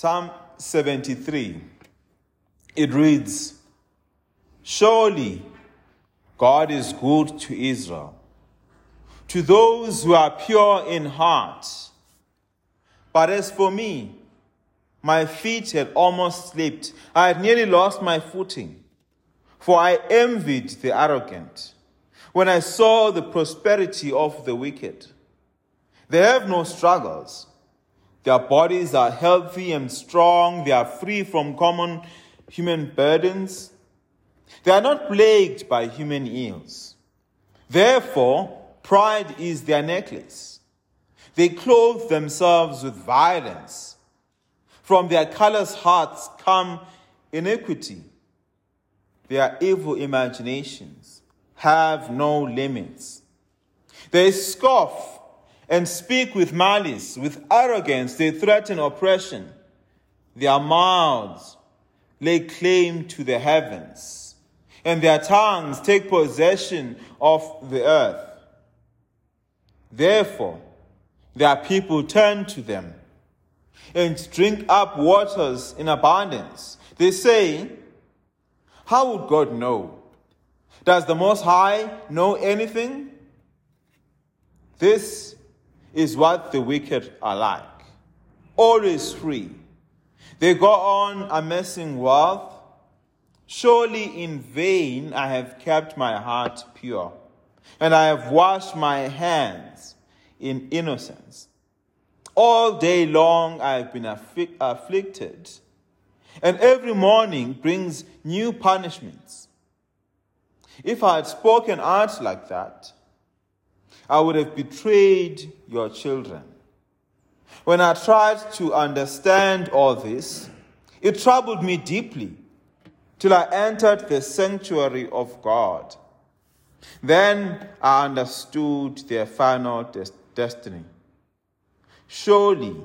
Psalm 73. It reads Surely God is good to Israel, to those who are pure in heart. But as for me, my feet had almost slipped. I had nearly lost my footing, for I envied the arrogant when I saw the prosperity of the wicked. They have no struggles. Their bodies are healthy and strong. They are free from common human burdens. They are not plagued by human ills. Therefore, pride is their necklace. They clothe themselves with violence. From their callous hearts come iniquity. Their evil imaginations have no limits. They scoff and speak with malice, with arrogance, they threaten oppression. Their mouths lay claim to the heavens, and their tongues take possession of the earth. Therefore, their people turn to them and drink up waters in abundance. They say, How would God know? Does the Most High know anything? This is what the wicked are like. Always free. They go on amassing wealth. Surely in vain I have kept my heart pure, and I have washed my hands in innocence. All day long I have been afflicted, and every morning brings new punishments. If I had spoken out like that, I would have betrayed your children. When I tried to understand all this, it troubled me deeply till I entered the sanctuary of God. Then I understood their final des- destiny. Surely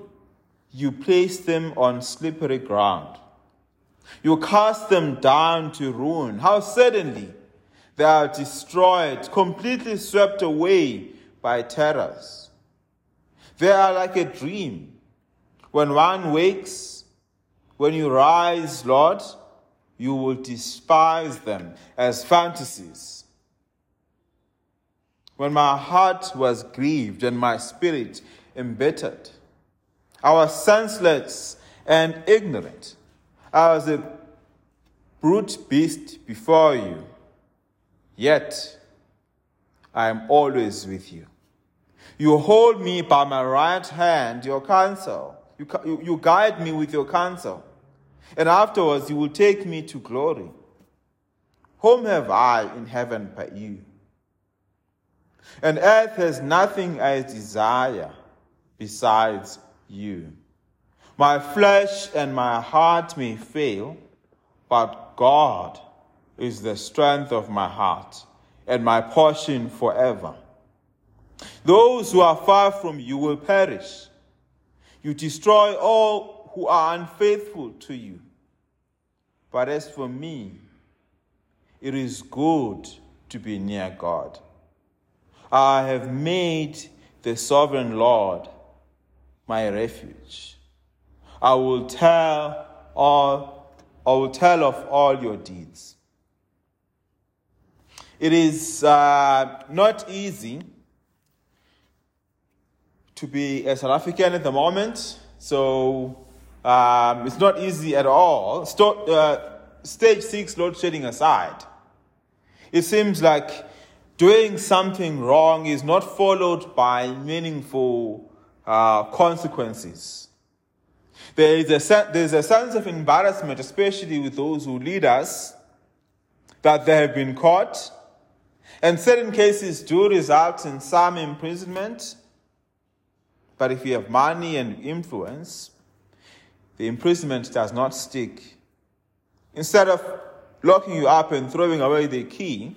you placed them on slippery ground. You cast them down to ruin. How suddenly they are destroyed, completely swept away by terrors. They are like a dream. When one wakes, when you rise, Lord, you will despise them as fantasies. When my heart was grieved and my spirit embittered, I was senseless and ignorant. I was a brute beast before you. Yet I am always with you. You hold me by my right hand, your counsel. You, you, guide me with your counsel. And afterwards, you will take me to glory. Whom have I in heaven but you? And earth has nothing I desire besides you. My flesh and my heart may fail, but God is the strength of my heart and my portion forever. Those who are far from you will perish. You destroy all who are unfaithful to you. But as for me, it is good to be near God. I have made the sovereign Lord my refuge. I will tell all I will tell of all your deeds. It is uh, not easy to be a South African at the moment, so um, it's not easy at all. Sto- uh, stage six load shedding aside, it seems like doing something wrong is not followed by meaningful uh, consequences. There is a, there's a sense of embarrassment, especially with those who lead us, that they have been caught. And certain cases do result in some imprisonment but if you have money and influence, the imprisonment does not stick. Instead of locking you up and throwing away the key,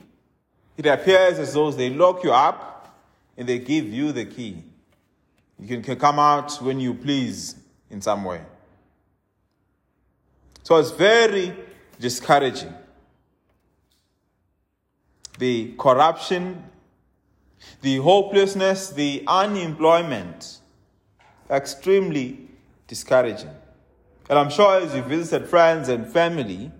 it appears as though they lock you up and they give you the key. You can, come out when you please in some way. So it's very discouraging. The corruption, the hopelessness, the unemployment extremely discouraging. And I'm sure as you visited friends and family,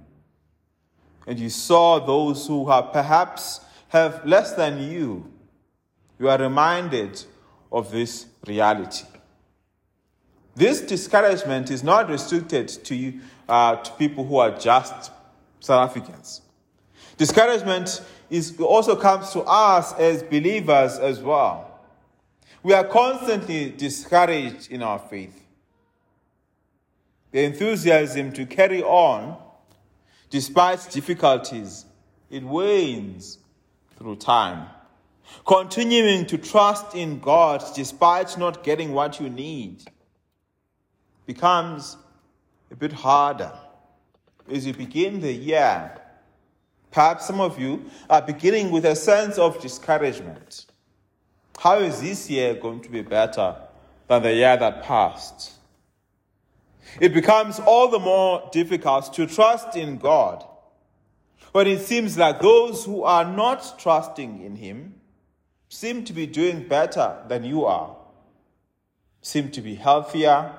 and you saw those who have perhaps have less than you, you are reminded of this reality. This discouragement is not restricted to, you, uh, to people who are just South Africans. Discouragement is, also comes to us as believers as well. We are constantly discouraged in our faith. The enthusiasm to carry on despite difficulties, it wanes through time. Continuing to trust in God despite not getting what you need becomes a bit harder as you begin the year. Perhaps some of you are beginning with a sense of discouragement. How is this year going to be better than the year that passed? It becomes all the more difficult to trust in God when it seems like those who are not trusting in Him seem to be doing better than you are, seem to be healthier,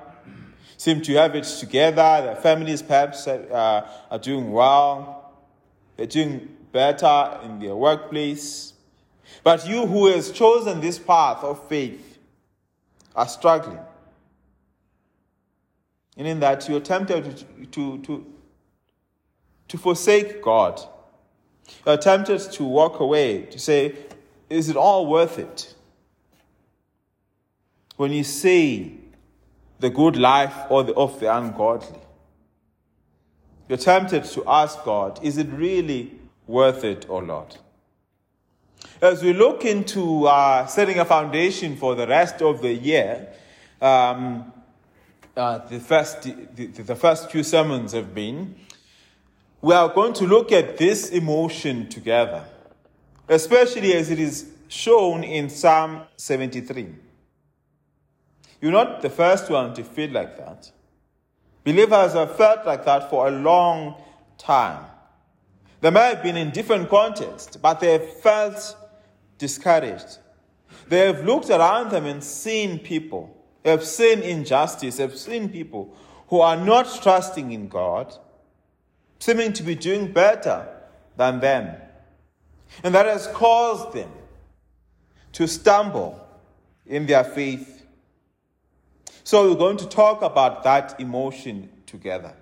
seem to have it together. Their families perhaps uh, are doing well. They're doing better in their workplace. But you who has chosen this path of faith are struggling. And in that you're tempted to, to, to, forsake God. You're tempted to walk away, to say, Is it all worth it? When you see the good life or the, of the ungodly. You're tempted to ask God, is it really worth it, or Lord? As we look into uh, setting a foundation for the rest of the year, um, uh, the, first, the, the first few sermons have been, we are going to look at this emotion together, especially as it is shown in Psalm 73. You're not the first one to feel like that. Believers have felt like that for a long time. They may have been in different contexts, but they have felt discouraged. They have looked around them and seen people, they have seen injustice, they have seen people who are not trusting in God, seeming to be doing better than them. And that has caused them to stumble in their faith so we're going to talk about that emotion together.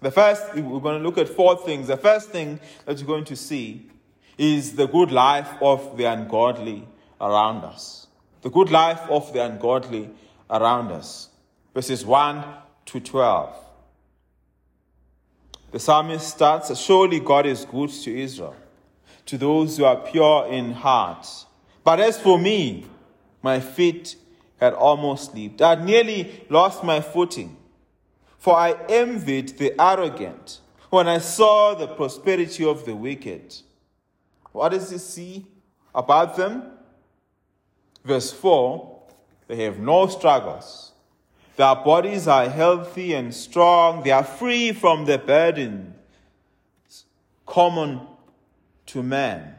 The first, we're going to look at four things. The first thing that you're going to see is the good life of the ungodly around us. The good life of the ungodly around us. Verses 1 to 12. The psalmist starts Surely God is good to Israel, to those who are pure in heart. But as for me, my feet had almost slipped. I had nearly lost my footing, for I envied the arrogant when I saw the prosperity of the wicked. What does he see about them? Verse 4 they have no struggles. Their bodies are healthy and strong. They are free from the burden common to man.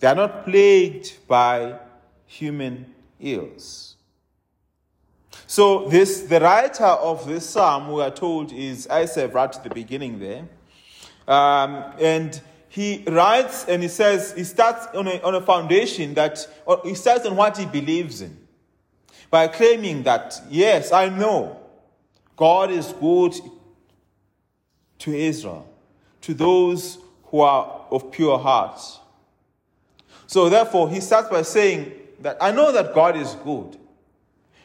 They are not plagued by human ills. So this the writer of this psalm we are told is Asaph right at the beginning there. Um, and he writes and he says he starts on a, on a foundation that he starts on what he believes in by claiming that yes i know god is good to israel to those who are of pure heart so therefore he starts by saying that I know that God is good.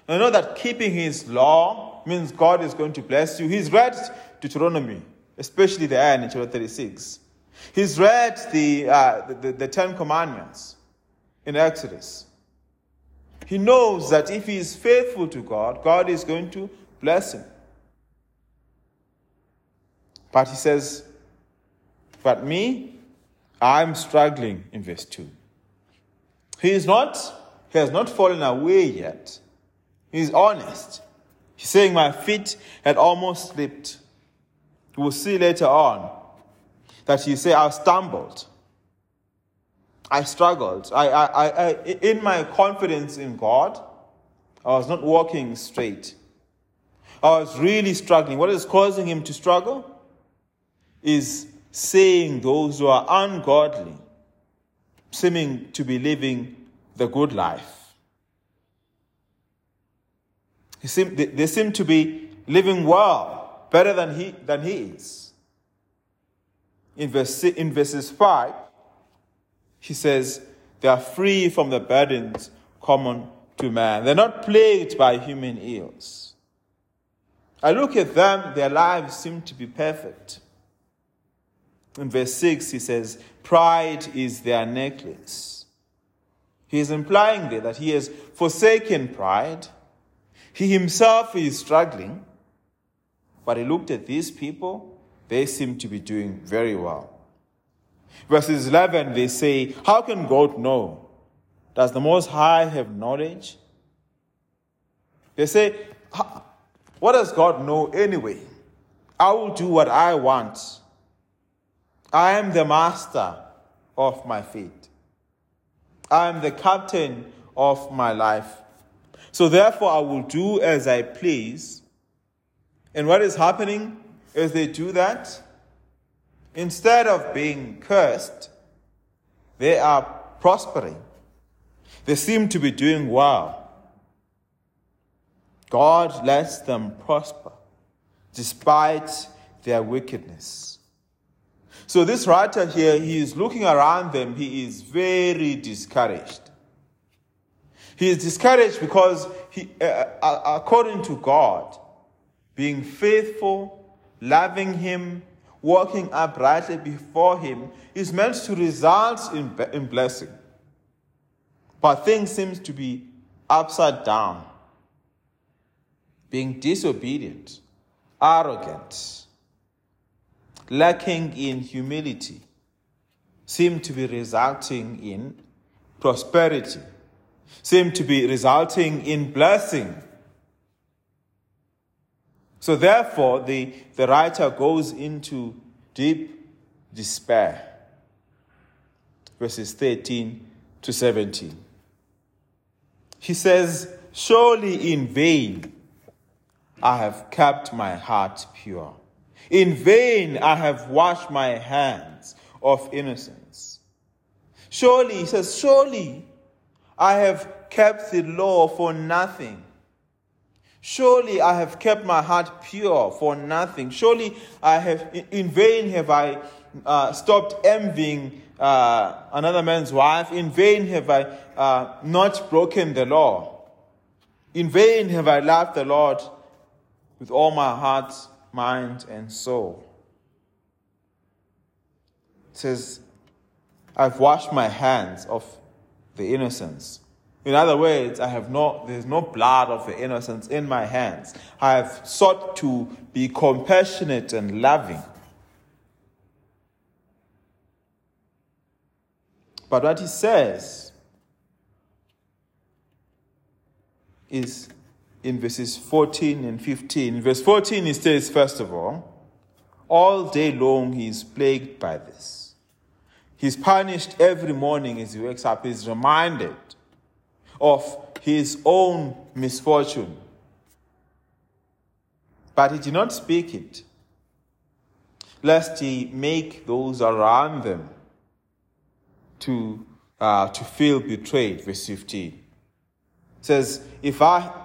I know that keeping his law means God is going to bless you. He's read Deuteronomy, especially the end in chapter 36. He's read the, uh, the, the, the Ten Commandments in Exodus. He knows that if he is faithful to God, God is going to bless him. But he says, But me, I'm struggling in verse 2. He is not he has not fallen away yet. He's honest. He's saying, My feet had almost slipped. We'll see later on that he say, I stumbled. I struggled. I, I, I, in my confidence in God, I was not walking straight. I was really struggling. What is causing him to struggle? Is seeing those who are ungodly seeming to be living the good life. Seem, they seem to be living well, better than he, than he is. In, verse, in verses 5, he says, They are free from the burdens common to man. They're not plagued by human ills. I look at them, their lives seem to be perfect. In verse 6, he says, Pride is their necklace. He is implying there that he has forsaken pride. He himself is struggling. But he looked at these people, they seem to be doing very well. Verses 11, they say, How can God know? Does the Most High have knowledge? They say, What does God know anyway? I will do what I want. I am the master of my fate. I am the captain of my life. So therefore, I will do as I please. And what is happening as they do that? Instead of being cursed, they are prospering. They seem to be doing well. God lets them prosper despite their wickedness. So this writer here, he is looking around them, he is very discouraged. He is discouraged because he, uh, uh, according to God, being faithful, loving him, walking uprightly before him is meant to result in, in blessing. But things seem to be upside down. Being disobedient, arrogant, lacking in humility, seem to be resulting in prosperity, seem to be resulting in blessing. So, therefore, the, the writer goes into deep despair. Verses 13 to 17. He says, Surely in vain I have kept my heart pure in vain I have washed my hands of innocence. Surely, he says, surely I have kept the law for nothing. Surely I have kept my heart pure for nothing. Surely I have, in vain have I uh, stopped envying uh, another man's wife. In vain have I uh, not broken the law. In vain have I loved the Lord with all my heart mind, and soul. It says, I've washed my hands of the innocence. In other words, I have no, there's no blood of the innocents in my hands. I have sought to be compassionate and loving. But what he says is in verses 14 and 15. In verse 14, he says, first of all, all day long he is plagued by this. He's punished every morning as he wakes up. He's reminded of his own misfortune. But he did not speak it, lest he make those around them to, uh, to feel betrayed. Verse 15 it says, If I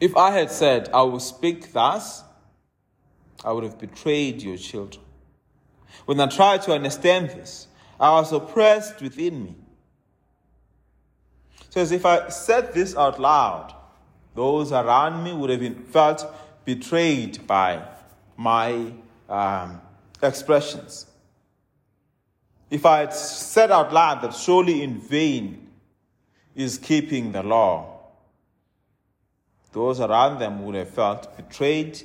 if I had said, I will speak thus, I would have betrayed your children. When I tried to understand this, I was oppressed within me. So, as if I said this out loud, those around me would have been, felt betrayed by my um, expressions. If I had said out loud that surely in vain is keeping the law, those around them would have felt betrayed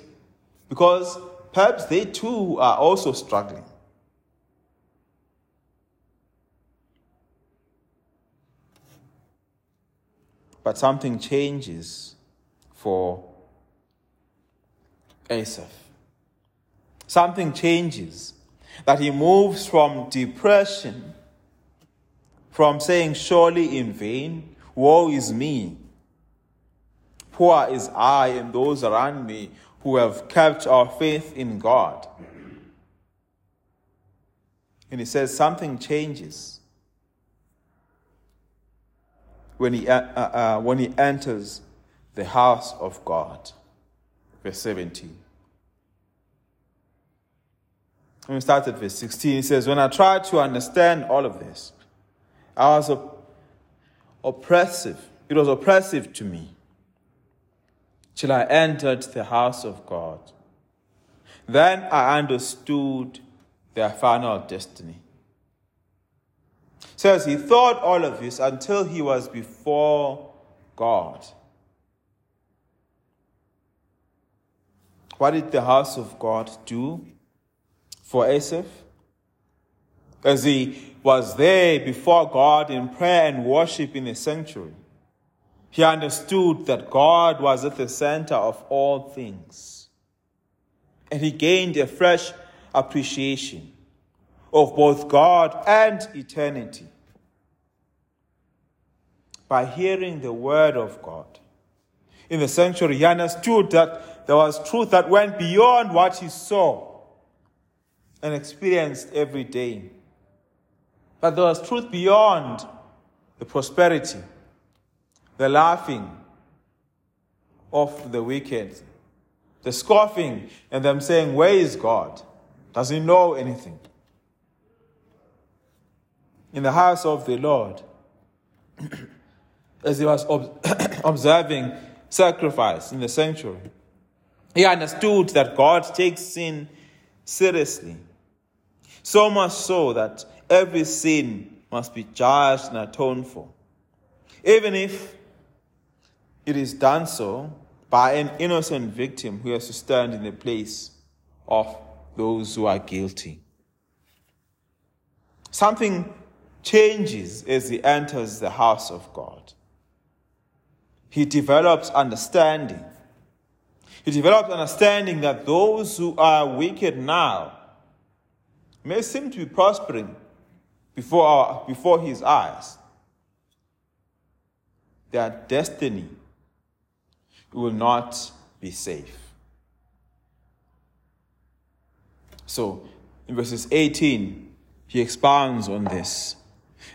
because perhaps they too are also struggling. But something changes for Asaph. Something changes. That he moves from depression, from saying, Surely in vain, woe is me, poor is I and those around me who have kept our faith in God. And he says something changes when he, uh, uh, uh when he enters the house of God. Verse 17. When we start at verse 16, he says, When I tried to understand all of this, I was op- oppressive. It was oppressive to me till I entered the house of God. Then I understood their final destiny. Says he thought all of this until he was before God. What did the house of God do? for Asaph as he was there before God in prayer and worship in the sanctuary. He understood that God was at the center of all things. And he gained a fresh appreciation of both God and eternity by hearing the word of God. In the sanctuary, he understood that there was truth that went beyond what he saw and experienced every day. But there was truth beyond the prosperity, the laughing of the wicked, the scoffing, and them saying, Where is God? Does he know anything? In the house of the Lord, as he was observing sacrifice in the sanctuary, he understood that God takes sin seriously so much so that every sin must be judged and atoned for. Even if it is done so by an innocent victim who has to stand in the place of those who are guilty. Something changes as he enters the house of God. He develops understanding. He develops understanding that those who are wicked now may seem to be prospering before, our, before his eyes, their destiny will not be safe. So, in verses 18, he expounds on this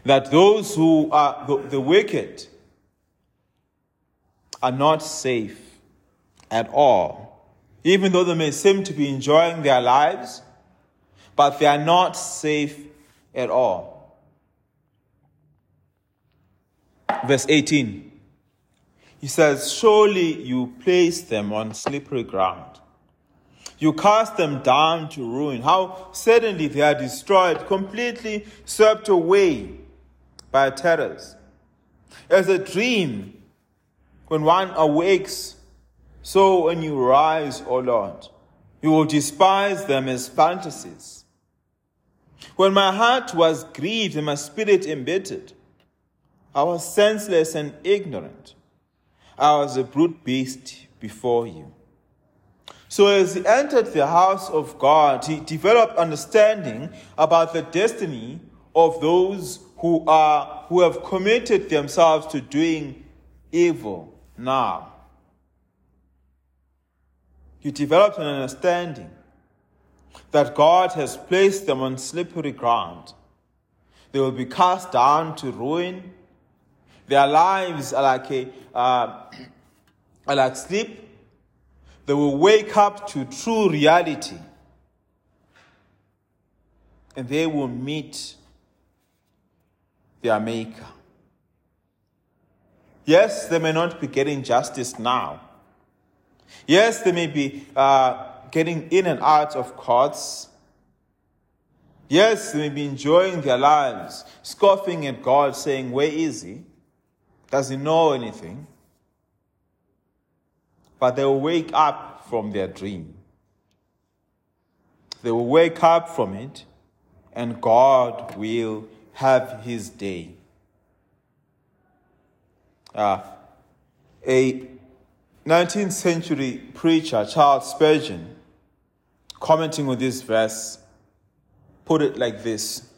that those who are the, the wicked are not safe at all, even though they may seem to be enjoying their lives but they are not safe at all. Verse 18. He says, Surely you place them on slippery ground. You cast them down to ruin. How suddenly they are destroyed, completely swept away by terrors. As a dream, when one awakes, so when you rise, O Lord, you will despise them as fantasies. When my heart was grieved and my spirit embittered, I was senseless and ignorant. I was a brute beast before you. So, as he entered the house of God, he developed understanding about the destiny of those who, are, who have committed themselves to doing evil now. He developed an understanding that God has placed them on slippery ground. They will be cast down to ruin. Their lives are like a uh, are like sleep. They will wake up to true reality, and they will meet their Maker. Yes, they may not be getting justice now. Yes, they may be uh, getting in and out of courts. Yes, they may be enjoying their lives, scoffing at God, saying, Where is He? Does He know anything? But they will wake up from their dream. They will wake up from it, and God will have His day. Uh, a 19th century preacher, Charles Spurgeon, commenting on this verse, put it like this.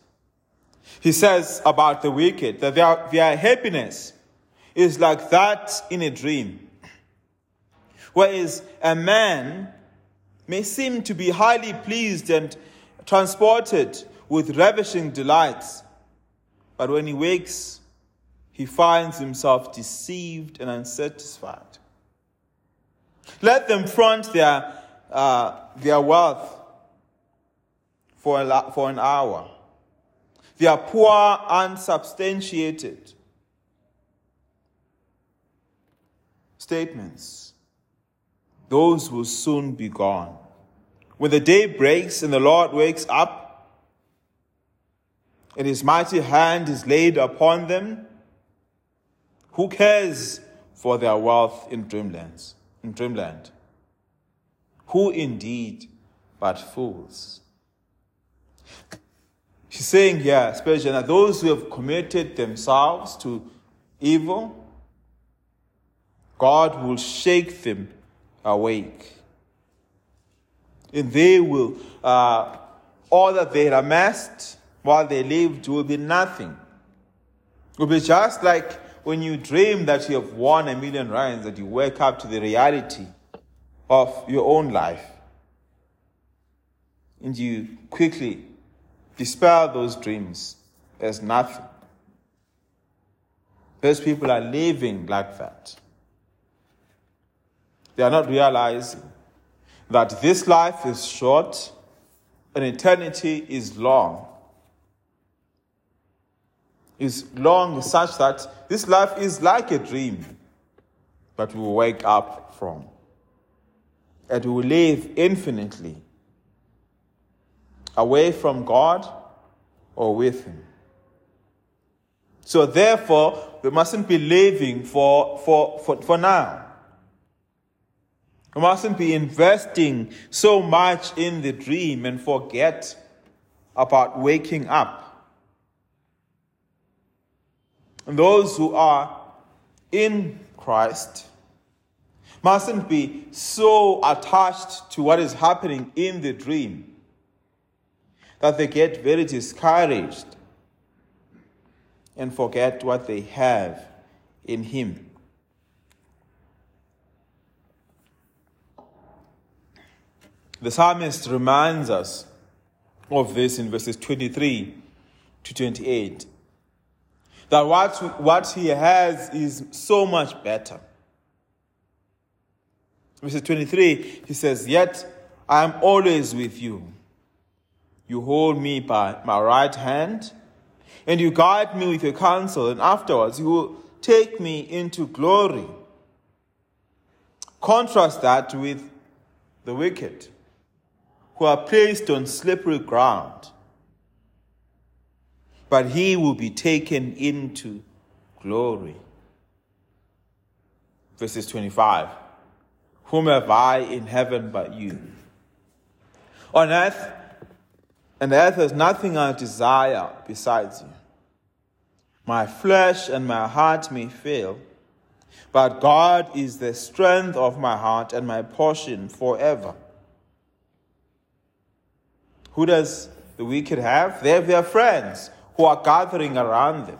He says about the wicked that their, their happiness is like that in a dream. Whereas a man may seem to be highly pleased and transported with ravishing delights, but when he wakes, he finds himself deceived and unsatisfied. Let them front their, uh, their wealth for, a, for an hour. They are poor, unsubstantiated statements. Those will soon be gone. When the day breaks and the Lord wakes up, and his mighty hand is laid upon them, who cares for their wealth in dreamlands? In dreamland? Who indeed but fools? She's saying here, especially that those who have committed themselves to evil, God will shake them awake. And they will, uh, all that they had amassed while they lived will be nothing. It will be just like when you dream that you have won a million rands, that you wake up to the reality of your own life. And you quickly dispel those dreams as nothing. Those people are living like that. They are not realizing that this life is short and eternity is long. Is long such that this life is like a dream that we will wake up from. And we will live infinitely away from God or with Him. So therefore, we mustn't be living for, for, for, for now. We mustn't be investing so much in the dream and forget about waking up. And those who are in Christ mustn't be so attached to what is happening in the dream that they get very discouraged and forget what they have in Him. The psalmist reminds us of this in verses 23 to 28 that what, what he has is so much better. Verses 23, he says, Yet I am always with you. You hold me by my right hand, and you guide me with your counsel, and afterwards you will take me into glory. Contrast that with the wicked, who are placed on slippery ground. But he will be taken into glory. Verses 25 Whom have I in heaven but you? On earth, and earth has nothing I desire besides you. My flesh and my heart may fail, but God is the strength of my heart and my portion forever. Who does the wicked have? They have their friends who are gathering around them,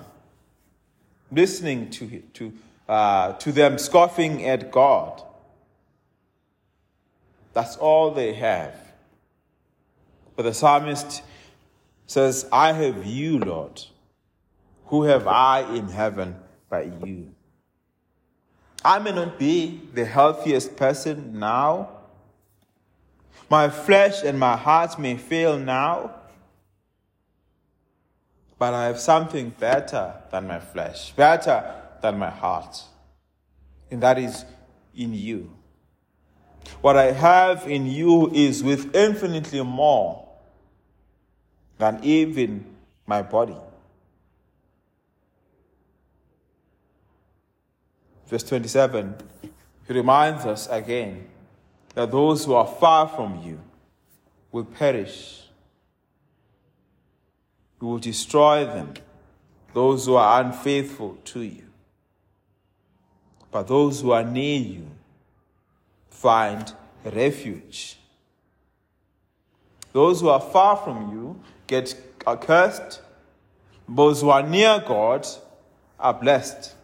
listening to, to, uh, to them scoffing at God. That's all they have. But the psalmist says, I have you, Lord. Who have I in heaven but you? I may not be the healthiest person now. My flesh and my heart may fail now. But I have something better than my flesh, better than my heart. And that is in you. What I have in you is with infinitely more than even my body. Verse 27, he reminds us again that those who are far from you will perish. You will destroy them, those who are unfaithful to you. But those who are near you find refuge. Those who are far from you get accursed. Those who are near God are blessed.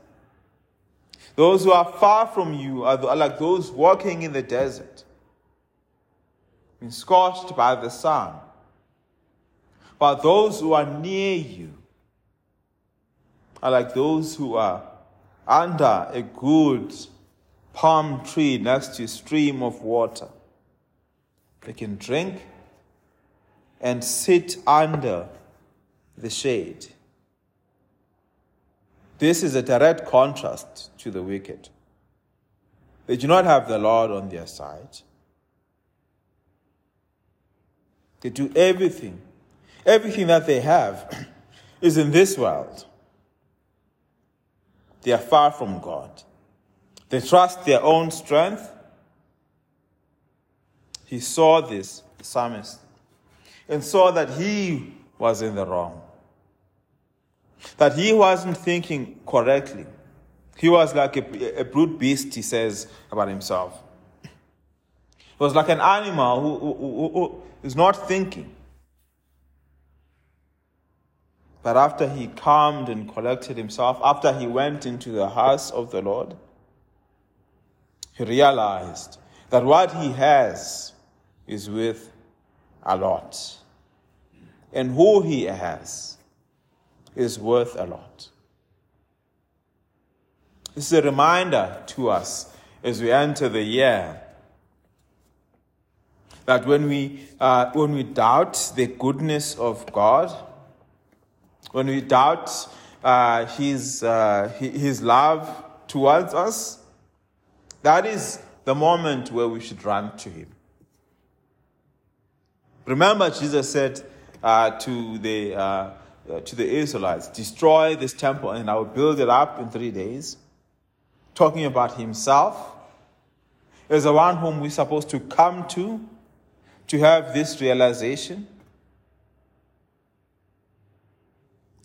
Those who are far from you are, like those walking in the desert, being scorched by the sun. But those who are near you are like those who are under a good palm tree next to a stream of water. They can drink and sit under the shade. This is a direct contrast to the wicked. They do not have the Lord on their side. They do everything. Everything that they have is in this world. They are far from God. They trust their own strength. He saw this, the psalmist, and saw that he was in the wrong that he wasn't thinking correctly. He was like a, a brute beast, he says about himself. He was like an animal who, who, who, who is not thinking. But after he calmed and collected himself, after he went into the house of the Lord, he realized that what he has is with a lot. And who he has is worth a lot. This is a reminder to us as we enter the year that when we, uh, when we doubt the goodness of God, when we doubt uh, his, uh, his love towards us, that is the moment where we should run to Him. Remember, Jesus said uh, to the uh, Uh, to the Israelites, destroy this temple and I will build it up in three days. Talking about himself as the one whom we're supposed to come to to have this realization.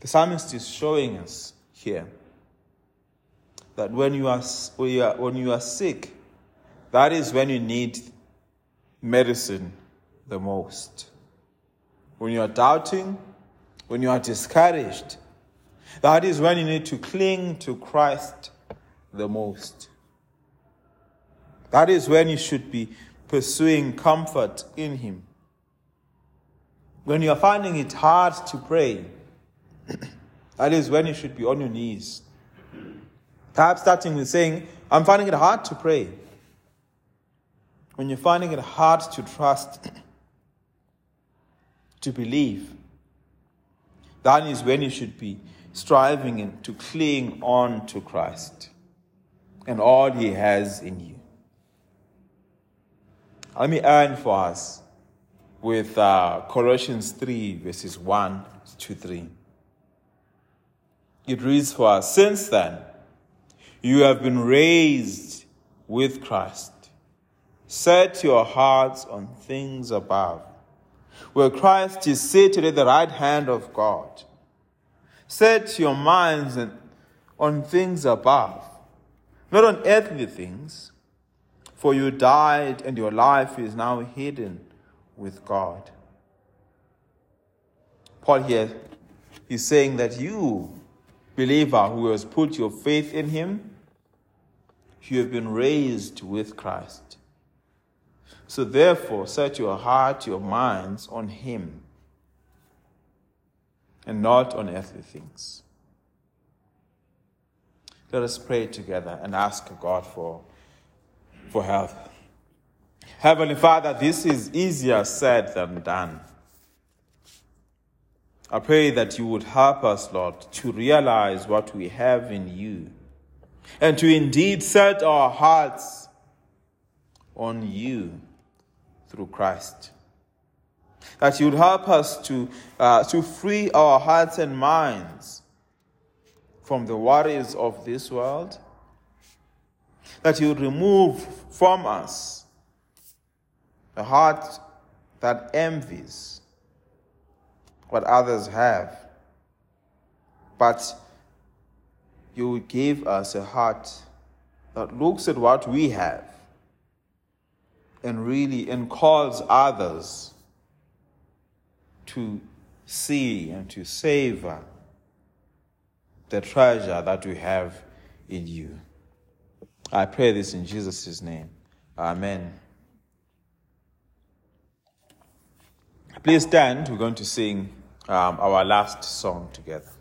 The psalmist is showing us here that when you are, when you are sick, that is when you need medicine the most. When you are doubting, when you are discouraged, that is when you need to cling to Christ the most. That is when you should be pursuing comfort in Him. When you are finding it hard to pray, that is when you should be on your knees. Perhaps starting with saying, I'm finding it hard to pray. When you're finding it hard to trust, to believe, that is when you should be striving to cling on to Christ and all He has in you. Let me end for us with uh, Colossians 3, verses 1 to 3. It reads for us Since then, you have been raised with Christ. Set your hearts on things above where Christ is seated at the right hand of God. Set your minds on things above, not on earthly things, for you died and your life is now hidden with God. Paul here is saying that you, believer who has put your faith in him, you have been raised with Christ. So therefore, set your heart, your minds on Him and not on earthly things. Let us pray together and ask God for, for help. Heavenly Father, this is easier said than done. I pray that you would help us, Lord, to realize what we have in you and to indeed set our hearts on you through Christ. That you would help us to, uh, to free our hearts and minds from the worries of this world. That you would remove from us the heart that envies what others have. But you would give us a heart that looks at what we have and really and calls others to see and to savor the treasure that we have in you. I pray this in Jesus' name. Amen. Please stand. We're going to sing um, our last song together.